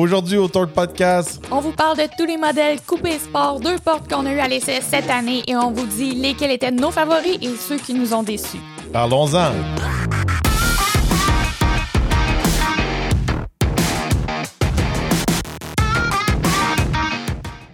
Aujourd'hui au Torque Podcast, On vous parle de tous les modèles coupés sport, deux portes qu'on a eu à l'essai cette année et on vous dit lesquels étaient nos favoris et ceux qui nous ont déçus. parlons-en.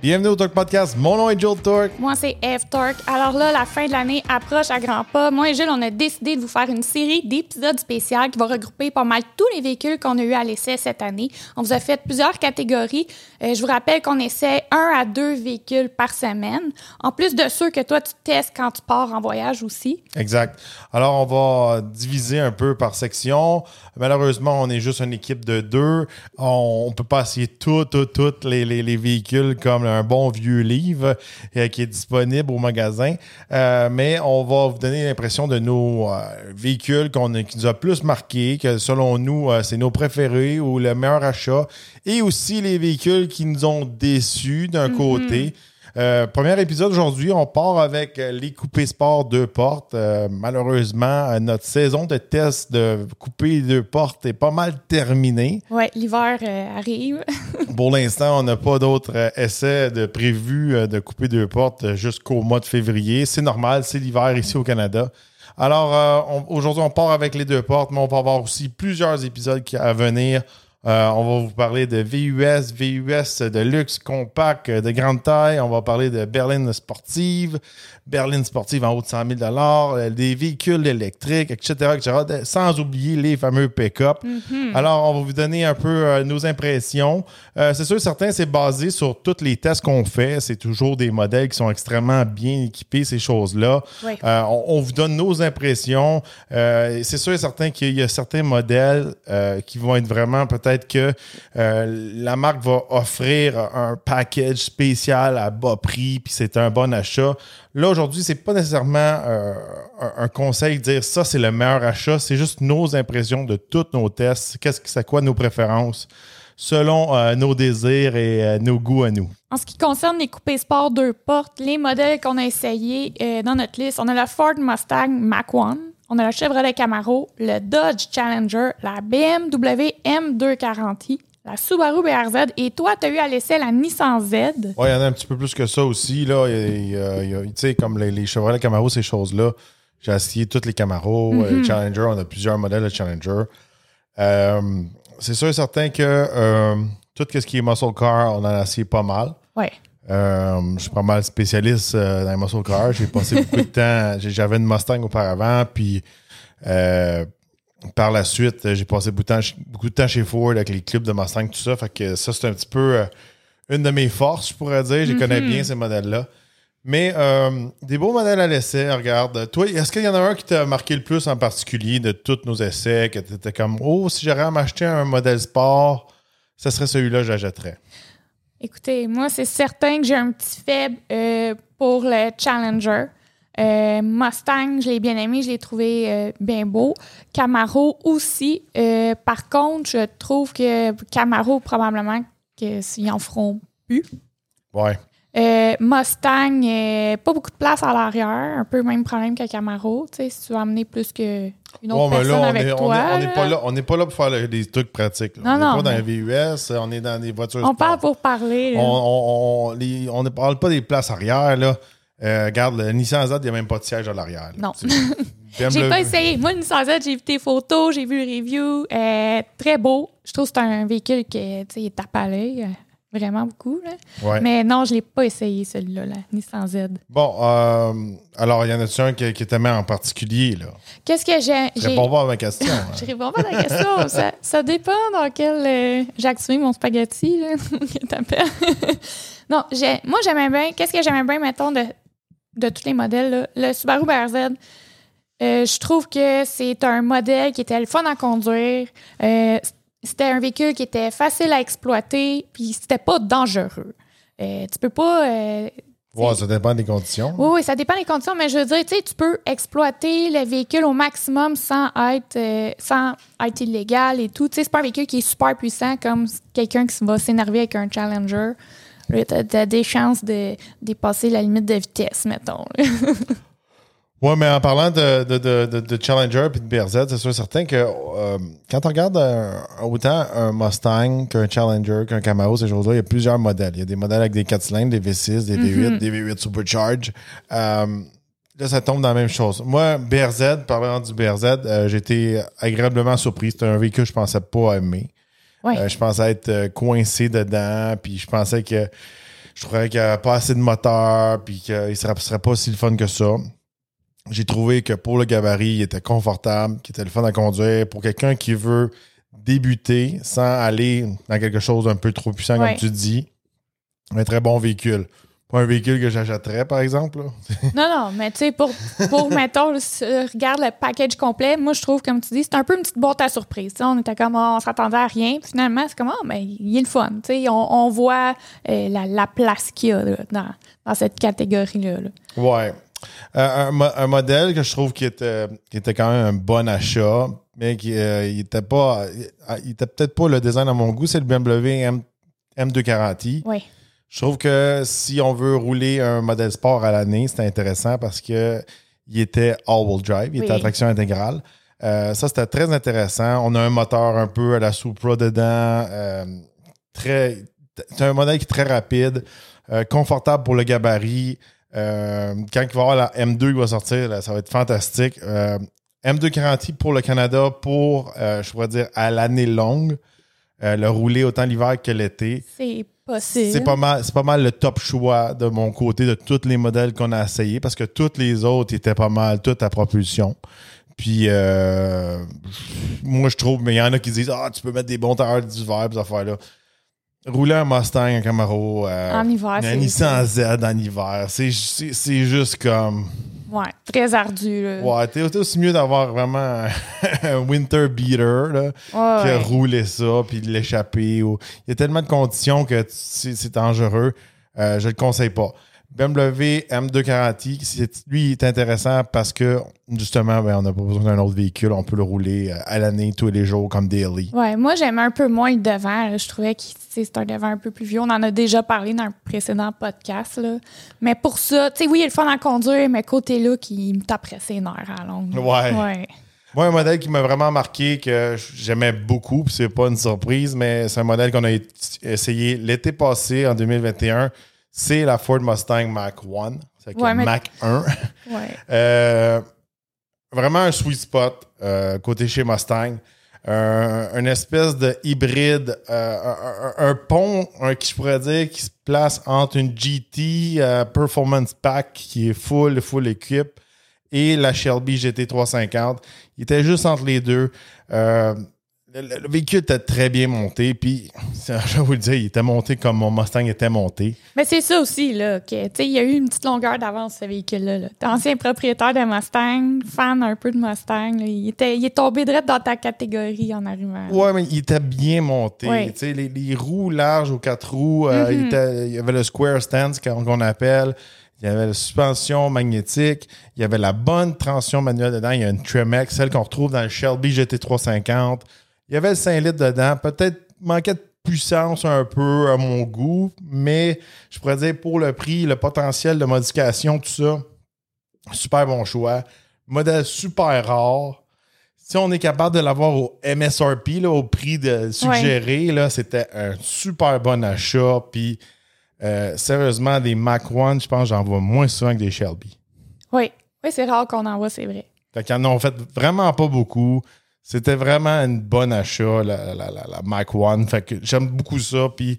Bienvenue au Torque Podcast. Mon nom est Joel Torque. Moi, c'est Eve Torque. Alors là, la fin de l'année approche à grands pas. Moi et Gilles, on a décidé de vous faire une série d'épisodes spéciaux qui va regrouper pas mal tous les véhicules qu'on a eu à l'essai cette année. On vous a fait plusieurs catégories. Euh, je vous rappelle qu'on essaie un à deux véhicules par semaine, en plus de ceux que toi, tu testes quand tu pars en voyage aussi. Exact. Alors, on va diviser un peu par section. Malheureusement, on est juste une équipe de deux. On ne peut pas essayer tout, tout, tous les, les, les véhicules comme un bon vieux livre euh, qui est disponible au magasin. Euh, mais on va vous donner l'impression de nos euh, véhicules qu'on a- qui nous a plus marqué, que selon nous, c'est nos préférés ou le meilleur achat. Et aussi les véhicules qui nous ont déçus d'un côté. Euh, premier épisode aujourd'hui, on part avec les coupés sport deux portes. Euh, malheureusement, euh, notre saison de test de coupés deux portes est pas mal terminée. Ouais, l'hiver euh, arrive. Pour l'instant, on n'a pas d'autres essais de prévus de couper deux portes jusqu'au mois de février. C'est normal, c'est l'hiver ici au Canada. Alors, aujourd'hui, on part avec les deux portes, mais on va avoir aussi plusieurs épisodes qui à venir. Euh, on va vous parler de VUS, VUS de luxe, compact, euh, de grande taille. On va parler de berline sportive, berline sportive en haut de 100 000 euh, des véhicules électriques, etc., etc., sans oublier les fameux pick-up. Alors, on va vous donner un peu euh, nos impressions. Euh, c'est sûr, certains, c'est basé sur tous les tests qu'on fait. C'est toujours des modèles qui sont extrêmement bien équipés, ces choses-là. Oui. On, on vous donne nos impressions. C'est sûr et certain qu'il y a certains modèles qui vont être vraiment peut-être que euh, la marque va offrir un package spécial à bas prix, puis c'est un bon achat. Là, aujourd'hui, c'est pas nécessairement euh, un, conseil de dire ça, c'est le meilleur achat. C'est juste nos impressions de tous nos tests. Qu'est-ce que c'est quoi nos préférences selon euh, nos désirs et nos goûts à nous? En ce qui concerne les coupés sport deux portes, les modèles qu'on a essayés dans notre liste, on a la Ford Mustang Mach-1, on a le Chevrolet Camaro, le Dodge Challenger, la BMW M240i, la Subaru BRZ et toi, tu as eu à l'essai la Nissan Z? Ouais, il y en a un petit peu plus que ça aussi. Là. Tu sais, comme les, les Chevrolet Camaro, ces choses-là. J'ai essayé toutes les Camaro, euh, Challenger, on a plusieurs modèles de Challenger. Euh, c'est sûr et certain que euh, tout ce qui est muscle car, on en a essayé pas mal. Ouais. Euh, je suis pas mal spécialiste euh, dans les muscle cars. J'ai passé beaucoup de temps. J'avais une Mustang auparavant, puis euh, par la suite, j'ai passé beaucoup de, temps, beaucoup de temps chez Ford avec les clubs de Mustang, tout ça. Fait que ça, c'est un petit peu une de mes forces, je pourrais dire. Je connais bien ces modèles-là. Mais des beaux modèles à l'essai, regarde. Toi, est-ce qu'il y en a un qui t'a marqué le plus en particulier de tous nos essais, que tu étais comme, oh, si j'aurais à m'acheter un modèle sport, ce serait celui-là que j'achèterais? Écoutez, moi, c'est certain que j'ai un petit faible euh, pour le Challenger. Euh, Mustang, je l'ai bien aimé, je l'ai trouvé euh, bien beau. Camaro aussi. Par contre, je trouve que Camaro, probablement, que s'ils en feront plus. Ouais. Mustang, pas beaucoup de place à l'arrière. Un peu le même problème que Camaro. Tu sais, si tu veux amener plus qu'une autre Ouais, mais personne là, on avec est, on toi. est- on n'est pas là, on n'est pas là pour faire des trucs pratiques. là. Non, on n'est non, pas dans mais- les VUS, on est dans des voitures On parle pour parler. On, on, on, les- on ne parle pas des places arrière. Là. Euh, regarde, le Nissan Z, il n'y a même pas de siège à l'arrière. Non. J'ai pas essayé. Moi, le Nissan Z, j'ai vu tes photos, j'ai vu le review. Euh, très beau. Je trouve que c'est un véhicule qui il tape à l'œil. Vraiment beaucoup. là. Ouais. Mais non, je l'ai pas essayé, celui-là, la Nissan Z. Bon, euh, alors, il y en a-tu un qui, qui t'aimait en particulier? Là? Qu'est-ce que j'ai. j'ai- Réponds pas à ma question. hein. Je réponds pas à la question. ça, ça dépend dans quel. euh, j'ai activé mon spaghetti, là, non, j'ai, moi, j'aimais bien. Qu'est-ce que j'aimais bien, mettons, de, de tous les modèles, là? Le Subaru BRZ. euh, je trouve que c'est un modèle qui était le fun à conduire. Euh, c'était un véhicule qui était facile à exploiter, puis c'était pas dangereux. Euh, tu peux pas. euh, ça dépend des conditions. oui, oui, ça dépend des conditions, mais je veux dire, tu tu peux exploiter le véhicule au maximum sans être, euh, sans être illégal et tout. Tu sais, c'est pas un véhicule qui est super puissant comme quelqu'un qui va s'énerver avec un Challenger. T'as, t'as des chances de dépasser la limite de vitesse, mettons. Ouais, mais en parlant de, de, de, de, de Challenger et de BRZ, c'est sûr certain que euh, quand on regarde un- autant un Mustang qu'un Challenger, qu'un Camaro, ces choses-là, il y a plusieurs modèles. Il y a des modèles avec des 4 cylindres, des V6, des V8, des V8 Supercharge. Euh, là, ça tombe dans la même chose. Moi, BRZ, parlant du BRZ, euh, j'ai été agréablement surpris. C'était un véhicule que je pensais pas aimer. Ouais. Euh, je pensais être euh, coincé dedans, puis je pensais que je trouvais qu'il n'y avait pas assez de moteur, puis qu'il ne serait, serait pas si le fun que ça. J'ai trouvé que pour le gabarit, il était confortable, qu'il était le fun à conduire. Pour quelqu'un qui veut débuter sans aller dans quelque chose d'un peu trop puissant, Ouais. comme tu dis, un très bon véhicule. Pas un véhicule que j'achèterais, par exemple. là. Non, non, mais tu sais, pour, pour mettons, regarde le package complet, moi, je trouve, comme tu dis, c'est un peu une petite boîte à surprise. On était comme, on s'attendait à rien. Puis finalement, c'est comme, ah, mais il est le fun. Tu sais, on, on voit euh, la, la place qu'il y a là, dans, dans cette catégorie-là. là. Ouais. Euh, un, mo- un modèle que je trouve qui était, qui était quand même un bon achat, mais qui euh, il était pas. Il était peut-être pas le design à mon goût, c'est le BMW M, M240i. Oui. Je trouve que si on veut rouler un modèle sport à l'année, c'est intéressant parce que il était all-wheel drive, il était à traction intégrale. Euh, ça, c'était très intéressant. On a un moteur un peu à la Supra dedans. euh, très, c'est un modèle qui est très rapide, euh, confortable pour le gabarit. Euh, quand il va y avoir la M2 qui va sortir, là, ça va être fantastique. Euh, M240i pour le Canada, pour, euh, je pourrais dire, à l'année longue. Le rouler autant l'hiver que l'été. C'est possible. C'est pas mal, c'est pas mal le top choix de mon côté de tous les modèles qu'on a essayés parce que tous les autres étaient pas mal, toutes à propulsion. Puis moi je trouve, mais il y en a qui disent Ah, tu peux mettre des bons tailleurs d'hiver, ces affaires-là. Rouler un Mustang, un Camaro, euh, En hiver, un Nissan Z en hiver, c'est, juste comme. Ouais, très ardu. Là. Ouais, t'es, aussi mieux d'avoir vraiment un, winter beater, là Ouais, que ouais. rouler ça puis de l'échapper. ou- Il y a tellement de conditions que c'est dangereux. Euh, je le conseille pas. BMW M240i, c'est- lui, il est intéressant parce que, justement, ben, on n'a pas besoin d'un autre véhicule. On peut le rouler euh, à l'année, tous les jours, comme daily. Ouais, moi, j'aimais un peu moins le devant. Je trouvais que c'est un devant un peu plus vieux. On en a déjà parlé dans un précédent podcast. Là. Mais pour ça, tu sais, oui, il est le fun à conduire, mais côté là, qui me taperait ses nerfs à longue. Ouais. Ouais. Moi, un modèle qui m'a vraiment marqué, que j'aimais beaucoup, puis c'est pas une surprise, mais c'est un modèle qu'on a essayé l'été passé, en 2021. C'est la Ford Mustang Mach 1. C'est Ouais, Mach 1. Ouais. Euh, vraiment un sweet spot euh, côté chez Mustang. Un, une espèce de hybride, euh, un, pont, un, qui je pourrais dire, qui se place entre une GT euh, Performance Pack qui est full, full équipe et la Shelby GT 350. Il était juste entre les deux. Le, le- le véhicule était très bien monté, puis je vais vous le dire, il était monté comme mon Mustang était monté. Mais c'est ça aussi, là, que, il y a eu une petite longueur d'avance, ce véhicule-là. là. Ancien propriétaire de Mustang, fan un peu de Mustang, là. Il, était, il est tombé direct dans ta catégorie en arrivant. Ouais, mais il était bien monté. Ouais. Les, les roues larges aux quatre roues, euh, il, était- il y avait le square stance qu'on appelle. Il y avait la suspension magnétique. Il y avait la bonne transition manuelle dedans. Il y a une Tremex, celle qu'on retrouve dans le Shelby GT350. Il y avait le 5 litres dedans. Peut-être manquait de puissance un peu à mon goût, mais je pourrais dire pour le prix, le potentiel de modification, tout ça, super bon choix. Modèle super rare. Si on est capable de l'avoir au MSRP, là, au prix de suggéré, c'était un super bon achat. Puis, euh, sérieusement, des Mac One, je pense que j'en vois moins souvent que des Shelby. Oui, oui c'est rare qu'on en voit, c'est vrai. Fait qu'ils en ont fait vraiment pas beaucoup. C'était vraiment une bonne achat, la, la, la, la Mac One. Fait que j'aime beaucoup ça. Puis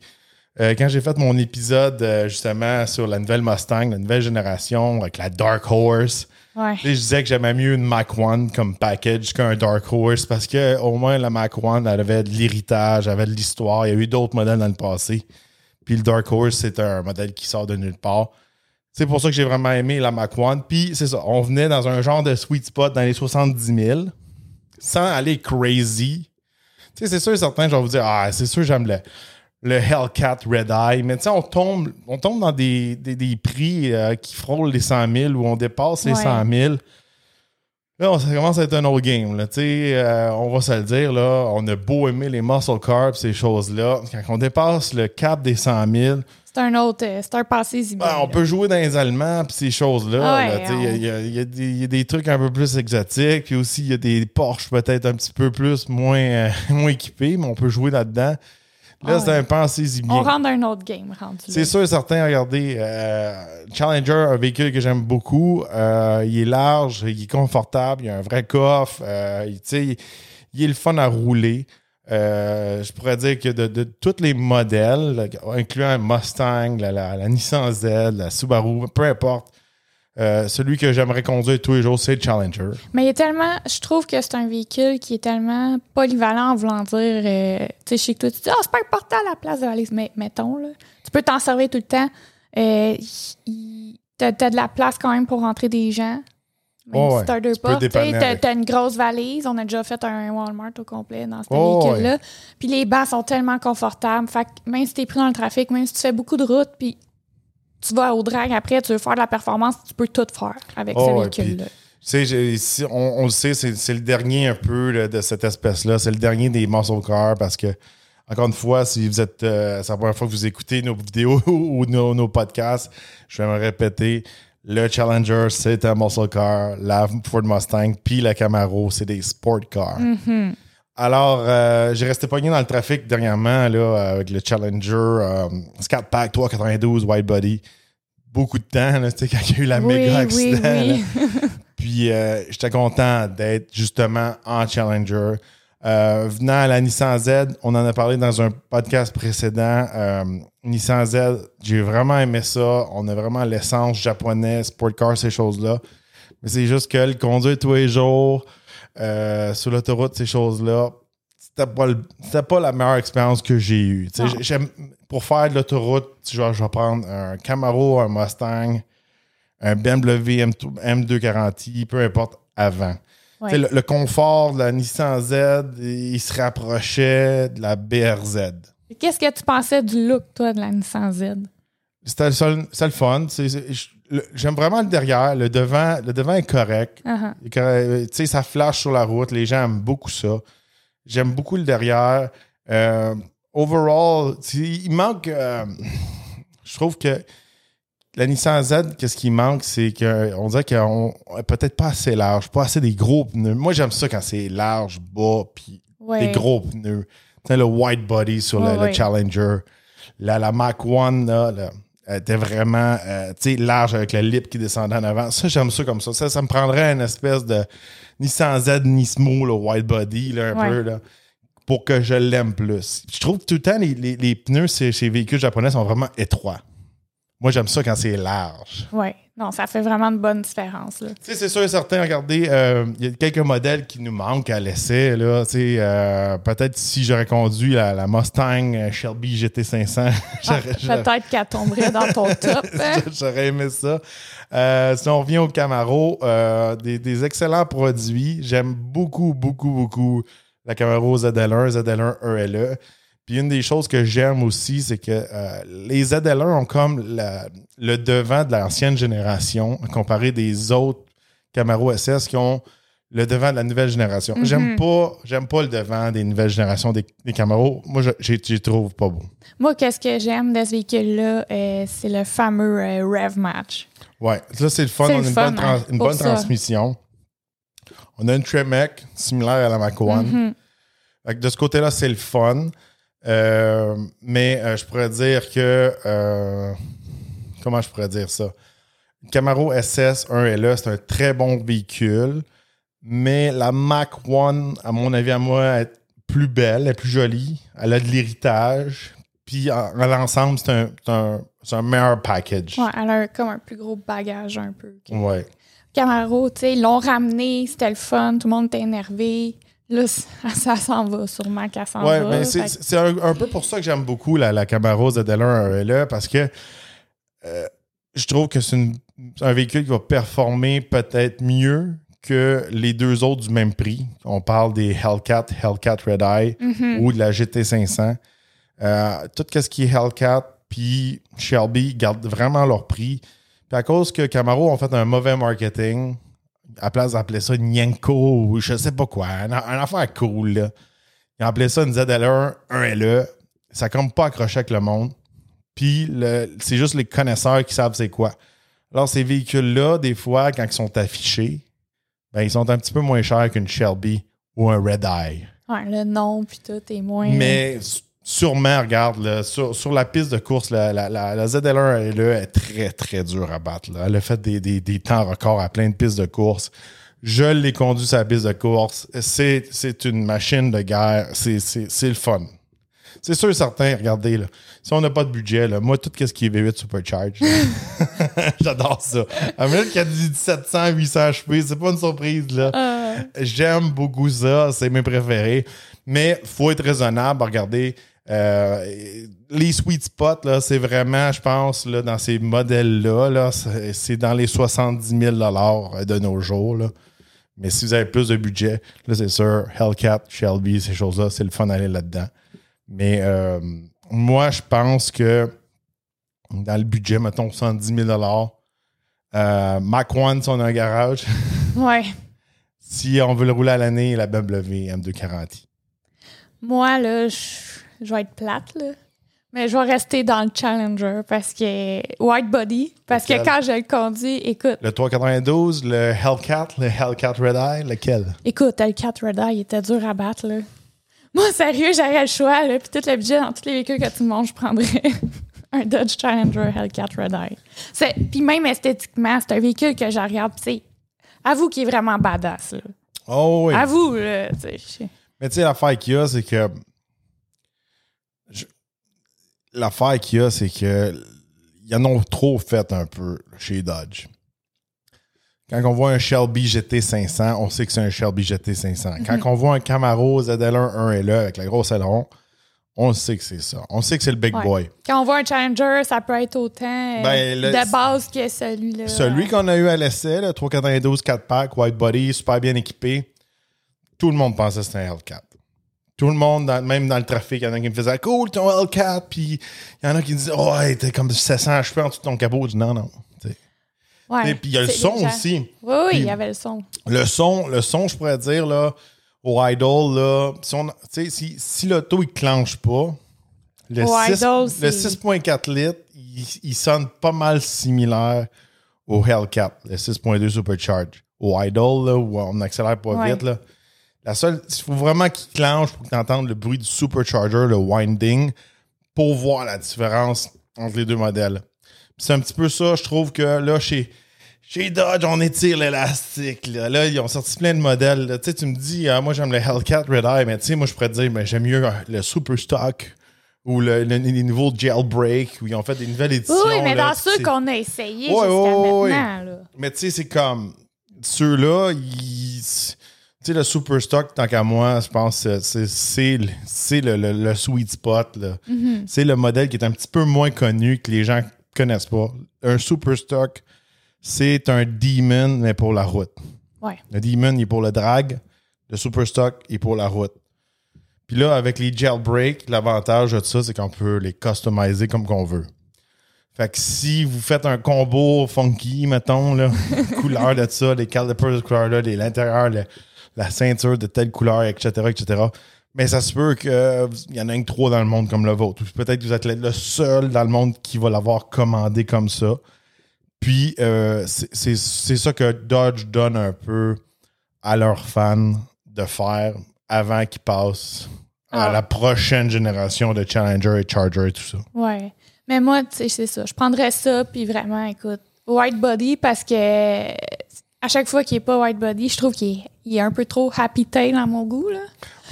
euh, quand j'ai fait mon épisode euh, justement sur la nouvelle Mustang, la nouvelle génération, avec la Dark Horse, Ouais. je disais que j'aimais mieux une Mac One comme package qu'un Dark Horse parce que au moins la Mac One, elle avait de l'héritage, elle avait de l'histoire. Il y a eu d'autres modèles dans le passé. Puis le Dark Horse, c'est un modèle qui sort de nulle part. C'est pour ça que j'ai vraiment aimé la Mac One. Puis c'est ça, on venait dans un genre de sweet spot dans les 70 000 sans aller crazy. Tu sais, c'est sûr et certain, je vais vous dire, ah, c'est sûr, j'aime le, le Hellcat Red Eye. Mais tu sais, on tombe, on tombe dans des, des, des prix euh, qui frôlent les 100 000 ou on dépasse les Ouais. 100 000. Là, ça commence à être un autre game. Là. Tu sais, euh, on va se le dire, là, on a beau aimer les muscle carbs, ces choses-là. Quand on dépasse le cap des 100 000, C'est un autre, euh, c'est un passé ben, on peut jouer dans les Allemands puis ces choses-là. Ah ouais, on- il y a des trucs un peu plus exotiques. Puis aussi, il y a des Porsche peut-être un petit peu plus moins, euh, moins équipés, mais on peut jouer là-dedans. Là, Ah c'est un pensée bien. On rentre dans un autre game rendu. C'est sûr et certain, regardez, euh, Challenger, un véhicule que j'aime beaucoup. Euh, il est large, il est confortable, il a un vrai coffre, euh, il, il est le fun à rouler. Je pourrais dire que de, de tous les modèles, incluant Mustang, la, la- la Nissan Z, la Subaru, peu importe, euh, celui que j'aimerais conduire tous les jours, c'est le Challenger. Mais il est tellement. Je trouve que c'est un véhicule qui est tellement polyvalent en voulant dire. euh, tu sais, que toi, tu dis, ah, c'est pas important à la place de valise. Mais mettons, là, tu peux t'en servir tout le temps. Euh, t'as, t'as de la place quand même pour rentrer des gens. Même Oh si t'as deux portes. T'as, une grosse valise. On a déjà fait un Walmart au complet dans ce Oh véhicule-là. Puis les bancs sont tellement confortables. Fait que même si t'es pris dans le trafic, même si tu fais beaucoup de routes, puis tu vas au drag après, tu veux faire de la performance, tu peux tout faire avec Oh ce véhicule-là. Si- on, on le sait, c'est le dernier un peu là, de cette espèce-là. C'est le dernier des muscle cars parce que, encore une fois, si vous êtes. euh, c'est la première fois que vous écoutez nos vidéos ou nos, nos podcasts, je vais me répéter. Le Challenger, c'est un muscle car. La Ford Mustang, puis la Camaro, c'est des sport cars. Mhm. Alors, euh, j'ai resté pogné dans le trafic dernièrement là, avec le Challenger euh, Scat Pack 392 Wide Body. Beaucoup de temps, là, quand il y a eu la Oui, méga oui, accident. là. Puis euh, j'étais content d'être justement en Challenger. Euh, venant à la Nissan Z, on en a parlé dans un podcast précédent. Nissan Z, j'ai vraiment aimé ça. On a vraiment l'essence japonais, sport car, ces choses-là. Mais c'est juste que le conduire tous les jours euh, sur l'autoroute, ces choses-là, c'était pas, le- c'était pas la meilleure expérience que j'ai eue. J'aime- pour faire de l'autoroute, je vais prendre un Camaro, un Mustang, un BMW M2, M240i, peu importe, avant. Ouais. Le, le confort de la Nissan Z, il se rapprochait de la BRZ. Qu'est-ce que tu pensais du look, toi, de la Nissan Z? C'était le, seul- le fun. C'est- c'est- je- le- J'aime vraiment le derrière. Le devant, le devant est correct. Uh-huh. Correct. Tu sais, ça flash sur la route. Les gens aiment beaucoup ça. J'aime beaucoup le derrière. Euh, overall, il manque. euh, je trouve que la Nissan Z, qu'est-ce qui manque, c'est qu'on dirait qu'on est peut-être pas assez large, pas assez des gros pneus. Moi, j'aime ça quand c'est large, bas, puis Ouais. des gros pneus. Tu sais, le white body sur le, Ouais, le ouais. Challenger. La, la Mach 1, là, là, elle était vraiment euh, tu sais, large avec la lip qui descendait en avant. Ça, j'aime ça comme ça. Ça, ça me prendrait une espèce de Nissan Z Nismo, le white body, là, un Ouais. peu, là, pour que je l'aime plus. Je trouve que tout le temps, les, les- les pneus chez chez les véhicules japonais sont vraiment étroits. Moi, j'aime ça quand c'est large. Ouais. Non, ça fait vraiment une bonne différence, là. Tu sais, c'est sûr et certain, regardez, euh, il y a quelques modèles qui nous manquent à l'essai. Là, euh, peut-être si j'aurais conduit la, la Mustang euh, Shelby GT500, Ah, j'aurais- Peut-être qu'elle tomberait dans ton top. hein? j'aurais aimé ça. Euh, si on revient au Camaro, euh, des, des excellents produits. J'aime beaucoup, beaucoup, beaucoup la Camaro ZL1, ZL1 ELE. Puis une des choses que j'aime aussi, c'est que euh, les ZL1 ont comme la- le devant de l'ancienne génération comparé des autres Camaro SS qui ont le devant de la nouvelle génération. Mhm. J'aime pas, j'aime pas le devant des nouvelles générations des, des Camaro. Moi, je je- je les trouve pas beau. Moi, qu'est-ce que j'aime de ce véhicule-là, euh, c'est le fameux euh, Rev Match. Ouais, là, c'est le fun. On a une fun, bonne, trans- hein, une bonne transmission. On a une Tremec similaire à la Mac One. Mhm. Fait que de ce côté-là, c'est le fun. Euh, mais euh, je pourrais dire que. euh, comment je pourrais dire ça? Camaro SS 1LE, c'est un très bon véhicule. Mais la Mac One, à mon avis, à moi, est plus belle, elle est plus jolie. Elle a de l'héritage. Puis en, en l'ensemble, c'est un, un- meilleur package. Ouais, elle a comme un plus gros bagage, un peu. Ouais. Camaro, tu sais, ils l'ont ramené, c'était le fun, tout le monde était énervé. Là, ça, s'en va, sûrement qu'elle s'en Ouais, va. mais c'est Fait que- c'est un, un peu pour ça que j'aime beaucoup la, la Camaro ZL1 RLE parce que euh, je trouve que c'est une- un véhicule qui va performer peut-être mieux que les deux autres du même prix. On parle des Hellcat, Hellcat Red Eye Mhm. ou de la GT500. Euh, tout ce qui est Hellcat puis Shelby gardent vraiment leur prix. Puis à cause que Camaro ont fait un mauvais marketing, À place d'appeler ça Nyanko ou je sais pas quoi, un, un affaire cool, là. Ils appelé ça une ZL1, un LE. Ça comme pas accroché avec le monde. Puis c'est juste les connaisseurs qui savent c'est quoi. Alors, ces véhicules-là, des fois, quand ils sont affichés, ben, ils sont un petit peu moins chers qu'une Shelby ou un Red Eye. Ouais, le nom, puis tout est moins. Mais sûrement, regarde, là, sur, sur la piste de course, la, la, la, la ZL1 elle, là, est très, très dure à battre. là. Elle a fait des, des, des temps records à plein de pistes de course. Je l'ai conduit sur la piste de course. C'est, une machine de guerre. C'est, le fun. C'est sûr et certain, regardez, là, si on n'a pas de budget, là, moi, tout ce qui est V8 Supercharge, j'adore ça. À minute qu'il y a du 700, 800 HP, c'est pas une surprise. Là. Euh, J'aime beaucoup ça, c'est mes préférés. Mais faut être raisonnable. Regardez, euh, les sweet spots, là, c'est vraiment, je pense, là, dans ces modèles-là, là, c'est dans les 70 000 de nos jours. Là. Mais si vous avez plus de budget, là, c'est sûr, Hellcat, Shelby, ces choses-là, c'est le fun d'aller là-dedans. Mais euh, moi, je pense que dans le budget, mettons 70 000 euh, Mac One, si on a un garage, ouais. si on veut le rouler à l'année, la BMW M240. Moi, là, je je vais être plate, là. Mais je vais rester dans le Challenger parce que. White body. Parce que quand je le conduis, écoute, Le 392, le Hellcat, le Hellcat Red Eye, lequel? écoute, le 4 Red Eye, il était dur à battre, là. Moi, sérieux, j'aurais le choix, là. Puis tout le budget dans tous les véhicules que tu me montres, je prendrais un Dodge Challenger Hellcat Red Eye. Puis même esthétiquement, c'est un véhicule que je regarde, c'est. Avoue qu'il est vraiment badass, là. Oh oui. Avoue, là. tu sais, je- Mais tu sais, l'affaire qu'il y a, c'est que. L'affaire qu'il y a, c'est que. Ils en ont trop fait un peu chez Dodge. Quand on voit un Shelby GT500, on sait que c'est un Shelby GT500. Quand on voit un Camaro ZL1 1LE avec la grosse aileron, on sait que c'est ça. On sait que c'est le big Ouais. boy. Quand on voit un Challenger, ça peut être autant euh, Ben, le- de base que celui-là. Celui qu'on a eu à l'essai, le 392 4-pack, white body, super bien équipé, tout le monde pensait que c'était un Hellcat. Tout le monde, dans- même dans le trafic, il y en a qui me faisaient Cool, ton Hellcat. Puis il y en a qui disaient Oh, ouais, t'es comme 700 HP en dessous de ton capot. Je dis Non, non. Ouais. Et puis il y a le son aussi. Oui, oui, il y avait le son. Le son, le son, je pourrais dire, là, au Idol, là, si, on- si, si l'auto, il clenche pas, le, Au 6 Idol, le c'est- 6.4 litres, il, il sonne pas mal similaire au Hellcat, le 6.2 Supercharge. Au Idol, là, où on accélère pas Ouais. vite, là. La seule, il faut vraiment qu'il clenche pour que tu entendes le bruit du Supercharger, le winding, pour voir la différence entre les deux modèles. C'est un petit peu ça, je trouve que là, chez, chez Dodge, on étire l'élastique. Là. Là, ils ont sorti plein de modèles. là. Tu sais, tu me dis, ah, moi, j'aime le Hellcat Red Eye, mais tu sais, moi, je pourrais te dire, mais j'aime mieux euh, le Super Stock ou le, le- les nouveaux Jailbreak, où ils ont fait des nouvelles éditions. oui, mais là, dans ceux qu'on a essayés Ouais, jusqu'à ouais, ouais, maintenant. Là. Mais tu sais, c'est comme. Ceux-là, ils. Sais, le super stock, tant qu'à moi, je pense que c'est- c'est le- le, le- sweet spot. Mm-hmm. C'est le modèle qui est un petit peu moins connu, que les gens connaissent pas. Un super stock, c'est un demon, mais pour la route. Ouais. Le demon, il est pour le drag. Le super stock, il est pour la route. Puis là, avec les jailbreak, l'avantage de ça, c'est qu'on peut les customiser comme qu'on veut. Fait que si vous faites un combo funky, mettons, là, couleur de ça, les calipers de couleur là, l'intérieur, le- la ceinture de telle couleur, etc., etc., mais ça se peut qu'il y en a un que trois dans le monde comme le vôtre. Peut-être que vous êtes le- seul dans le monde qui va l'avoir commandé comme ça. Puis, euh, c'est ça que Dodge donne un peu à leurs fans de faire avant qu'ils passent à Ah. la prochaine génération de Challenger et Charger et tout ça. Ouais. Mais moi, tu sais, c'est ça. Je prendrais ça, puis vraiment, écoute, white body, parce que à chaque fois qu'il est pas white body, je trouve qu'il est, il est un peu trop happy tail à mon goût, là.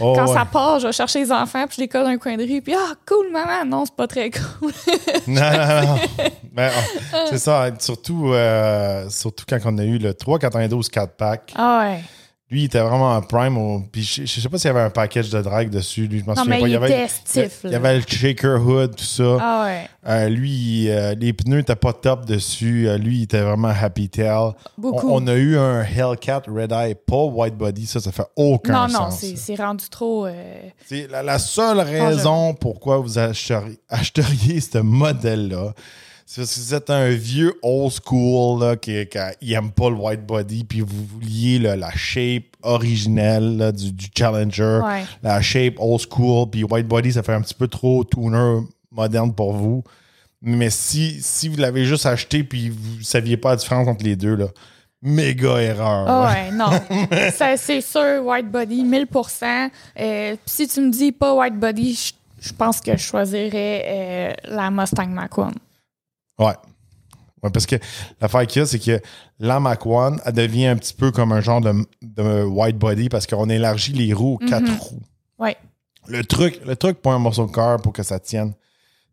Oh, Quand ouais. ça part, je vais chercher les enfants, puis je les colle dans un coin de rue, puis ah, cool, maman. Non, c'est pas très cool. Non, non, non. Ben, oh, c'est ça. Surtout, euh, surtout quand on a eu le 392 4-pack. ah ouais. Lui, il était vraiment en prime. au- puis je, je sais pas s'il y avait un package de drag dessus. Lui, je m'en Non, souviens mais pas. il y avait, stiff, il y avait le shaker hood, tout ça. Ah ouais. Euh, lui, il, euh, les pneus n'étaient pas top dessus. Euh, lui, il était vraiment happy tail. Beaucoup. On, on a eu un Hellcat Red Eye, pas white body. Ça, ça fait aucun non, non, sens. c'est rendu trop. C'est la, la seule raison pourquoi vous acheriez, achèteriez ce modèle-là, c'est parce que vous êtes un vieux old school là, qui, qui aime pas le white body, puis vous vouliez là, la shape originelle là, du, du Challenger, Ouais. la shape old school, puis white body, ça fait un petit peu trop tuner moderne pour vous. Mais si, si vous l'avez juste acheté puis vous saviez pas la différence entre les deux, là, méga erreur. Ah ouais, non. Ça, c'est sûr, white body, 1000 euh, puis Si tu me dis pas white body, je- je pense que je choisirais euh, la Mustang Mach-1. Ouais. Ouais, parce que l'affaire qu'il y a, c'est que la Mac One, elle devient un petit peu comme un genre de, de white body parce qu'on élargit les roues aux quatre roues. Ouais. Le truc, le truc pour un morceau de car pour que ça tienne,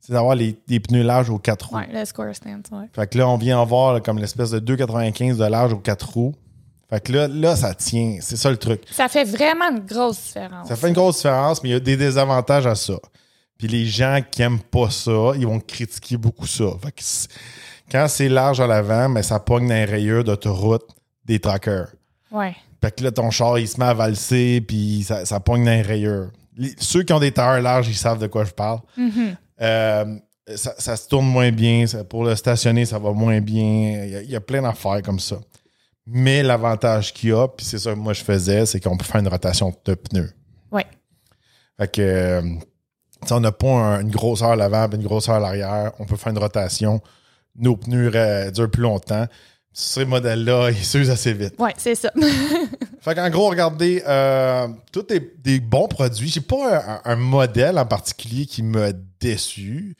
c'est d'avoir les, des pneus larges aux quatre roues. Ouais, le square stance, ouais. Fait que là, on vient en voir là, comme l'espèce de 2,95 de large aux quatre roues. Fait que là, là, ça tient. C'est ça le truc. Ça fait vraiment une grosse différence. Ça fait une grosse différence, mais il y a des désavantages à ça. Puis les gens qui aiment pas ça, ils vont critiquer beaucoup ça. Fait que c'est- quand c'est large à l'avant, mais ça pogne dans les rayures d'autoroute des trackers. Ouais. Fait que là, ton char, il se met à valser, puis ça, ça pogne dans les rayures. Les- ceux qui ont des tailleurs larges, ils savent de quoi je parle. Mhm. Euh, ça, ça se tourne moins bien. ça- pour le stationner, ça va moins bien. Il y a, il y a plein d'affaires comme ça. Mais l'avantage qu'il y a, puis c'est ça que moi je faisais, c'est qu'on peut faire une rotation de pneus. Ouais. Fait que, euh, on n'a pas un- une grosseur à l'avant et une grosseur à l'arrière. On peut faire une rotation. Nos pneus euh, durent plus longtemps. Ces modèles-là, ils s'usent assez vite. Ouais, c'est ça. Fait qu'en gros, regardez, euh, tous des, des bons produits. J'ai pas un, un modèle en particulier qui m'a déçu.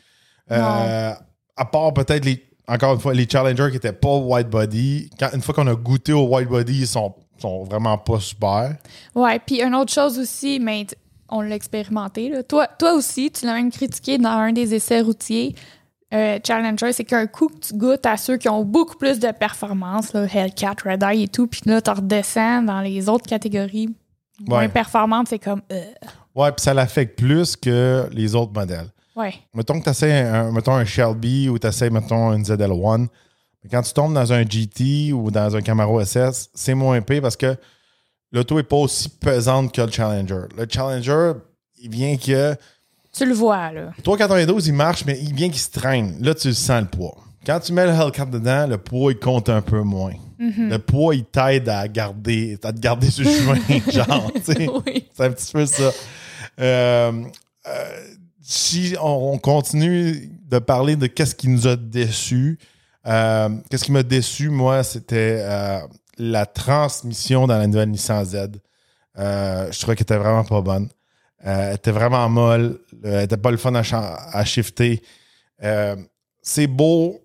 Euh, à part peut-être les, encore une fois, les Challengers qui étaient pas white body. Quand, une fois qu'on a goûté au white body, ils sont, sont vraiment pas super. ouais, puis une autre chose aussi, mais on l'a expérimenté. Là. Toi, toi aussi, tu l'as même critiqué dans un des essais routiers. euh, Challenger, c'est qu'un coup que tu goûtes à ceux qui ont beaucoup plus de performance, là, Hellcat, Red Eye et tout, puis là, tu redescends dans les autres catégories moins Ouais. performantes, c'est comme. euh, Ouais, puis ça l'affecte plus que les autres modèles. ouais. Mettons que tu essaies un, mettons un Shelby ou tu essaies, mettons, une ZL1. Mais quand tu tombes dans un GT ou dans un Camaro SS, c'est moins épais parce que l'auto n'est pas aussi pesante que le Challenger. Le Challenger, il vient que. Tu le vois, là. 392, il marche, mais il vient qu'il se traîne. Là, tu sens le poids. Quand tu mets le Hellcat dedans, le poids, il compte un peu moins. Le poids, il t'aide à garder, à te garder sur le chemin, genre, tu sais. oui. C'est un petit peu ça. Euh, euh, si on, on continue de parler de qu'est-ce qui nous a déçus, euh, qu'est-ce qui m'a déçu, moi, c'était euh, la transmission dans la nouvelle Nissan Z. Euh, je trouvais qu'elle était vraiment pas bonne. Euh, elle était vraiment molle. Elle était pas le fun à, shifter. Euh, c'est beau,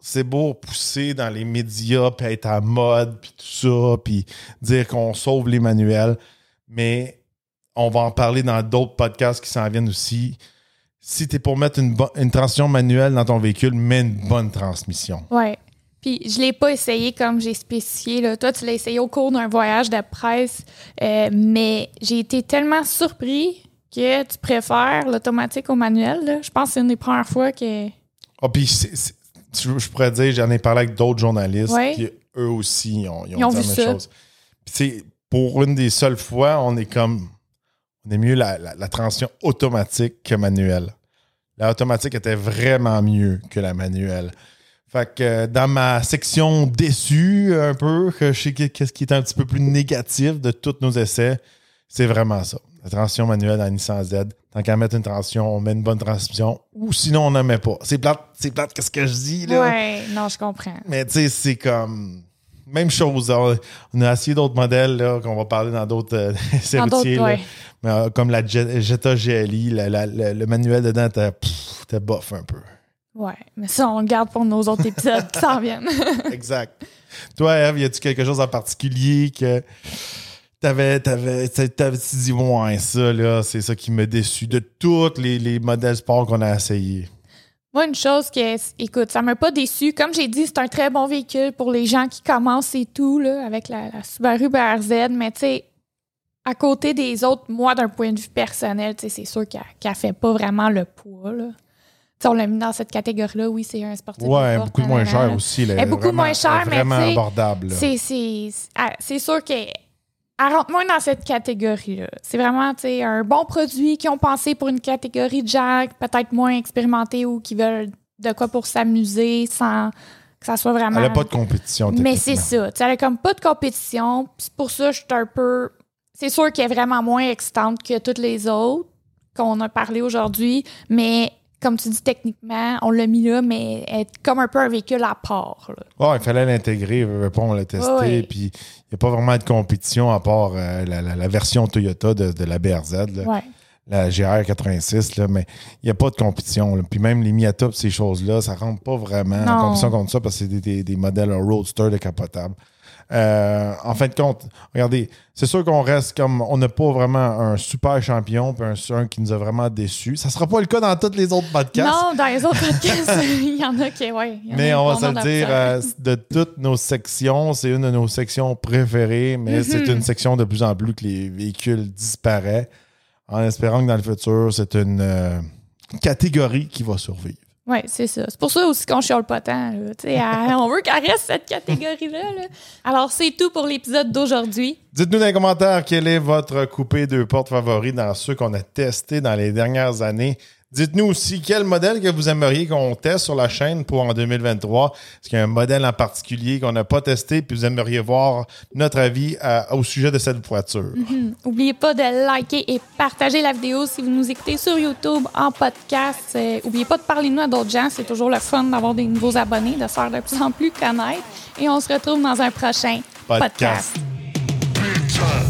c'est beau pousser dans les médias, puis être à mode, puis tout ça, puis dire qu'on sauve les manuels. Mais on va en parler dans d'autres podcasts qui s'en viennent aussi. Si tu es pour mettre une, une transmission manuelle dans ton véhicule, mets une bonne transmission. Ouais. Puis je l'ai pas essayé comme j'ai spécifié. Là. Toi, tu l'as essayé au cours d'un voyage de presse, euh, mais j'ai été tellement surpris que tu préfères l'automatique au manuel. là. Je pense que c'est une des premières fois que. Ah, puis c'est- c'est- je, pourrais dire, j'en ai parlé avec d'autres journalistes Ouais. qui, eux aussi, ils ont, ils ont Ils ont dit la vu même ça. chose. Puis c'est pour une des seules fois, on est comme. On est mieux la, la, la transition automatique que manuelle. La automatique était vraiment mieux que la manuelle. Fait que euh, dans ma section déçue, un peu, que je sais que- qu'est-ce qui est un petit peu plus négatif de tous nos essais, c'est vraiment ça. La transition manuelle à Nissan Z. Tant qu'à mettre une transition, on met une bonne transmission. Ou sinon, on n'en met pas. C'est plate, c'est plate, qu'est-ce que je dis, là? Ouais, non, je comprends. Mais tu sais, c'est comme. Même chose. On, on a essayé d'autres modèles là, qu'on va parler dans d'autres euh, routiers, ouais. Mais, euh, comme la Jet- Jetta GLI, la- la- la- le manuel dedans était bof un peu. Ouais, mais ça, on le garde pour nos autres épisodes qui s'en viennent. exact. Toi, Eve, y a-tu quelque chose en particulier que t'avais, t'avais, t'avais dit, ouais, ça, là, c'est ça qui m'a déçu de tous les, les modèles sport qu'on a essayés? Moi, une chose que, écoute, ça m'a pas déçu. Comme j'ai dit, c'est un très bon véhicule pour les gens qui commencent et tout, là, avec la, la Subaru BRZ. Mais tu sais, à côté des autres, moi, d'un point de vue personnel, tu sais, c'est sûr qu'elle qu'elle fait pas vraiment le poids, là. On l'a mis dans cette catégorie-là. Oui, c'est un sportif. Ouais, sport, beaucoup moins cher aussi. là. Elle est beaucoup Vraiment- moins est mais vraiment abordable. là. C'est, c'est, c'est- ah, c'est sûr qu'elle elle rentre moins dans cette catégorie-là. C'est vraiment un bon produit qui ont pensé pour une catégorie de gens peut-être moins expérimentés ou qui veulent de quoi pour s'amuser sans que ça soit vraiment. Elle n'a pas de compétition. Mais c'est ça. Tu sais, elle a comme pas de compétition. C'est pour ça que je suis un peu. C'est sûr qu'elle est vraiment moins excitante que toutes les autres qu'on a parlé aujourd'hui. Mais comme tu dis, techniquement, on l'a mis là, mais elle est comme un peu un véhicule à part. là. Ouais, il fallait l'intégrer, veut, veut pas, on l'a testé. Ouais. Puis il n'y a pas vraiment de compétition à part euh, la, la- la version Toyota de, de la BRZ, là, Ouais. la GR86, là, mais il n'y a pas de compétition. Puis même les Miata, ces choses-là, ça rentre pas vraiment en compétition contre ça parce que c'est des, des- des modèles Roadster décapotables. Euh, en fin de compte, regardez, c'est sûr qu'on reste comme. On n'a pas vraiment un super champion, puis un, un qui nous a vraiment déçus. Ça sera pas le cas dans tous les autres podcasts. Non, dans les autres podcasts, il y en a qui, en Mais on va se le dire, euh, de toutes nos sections, c'est une de nos sections préférées, mais c'est Mhm. une section de plus en plus que les véhicules disparaissent, en espérant que dans le futur, c'est une euh, catégorie qui va survivre. Oui, c'est ça. C'est pour ça aussi qu'on chiale pas tant. là. On veut qu'elle reste cette catégorie-là. là. Alors, c'est tout pour l'épisode d'aujourd'hui. Dites-nous dans les commentaires quel est votre coupé deux portes favori dans ceux qu'on a testés dans les dernières années. Dites-nous aussi quel modèle que vous aimeriez qu'on teste sur la chaîne pour en 2023. Est-ce qu'il y a un modèle en particulier qu'on n'a pas testé puis vous aimeriez voir notre avis à- au sujet de cette voiture? N'oubliez pas de liker et partager la vidéo si vous nous écoutez sur YouTube en podcast. Euh, N'oubliez pas de parler de nous à d'autres gens. C'est toujours le fun d'avoir des nouveaux abonnés, de se faire de plus en plus connaître. Et on se retrouve dans un prochain Podcast. podcast.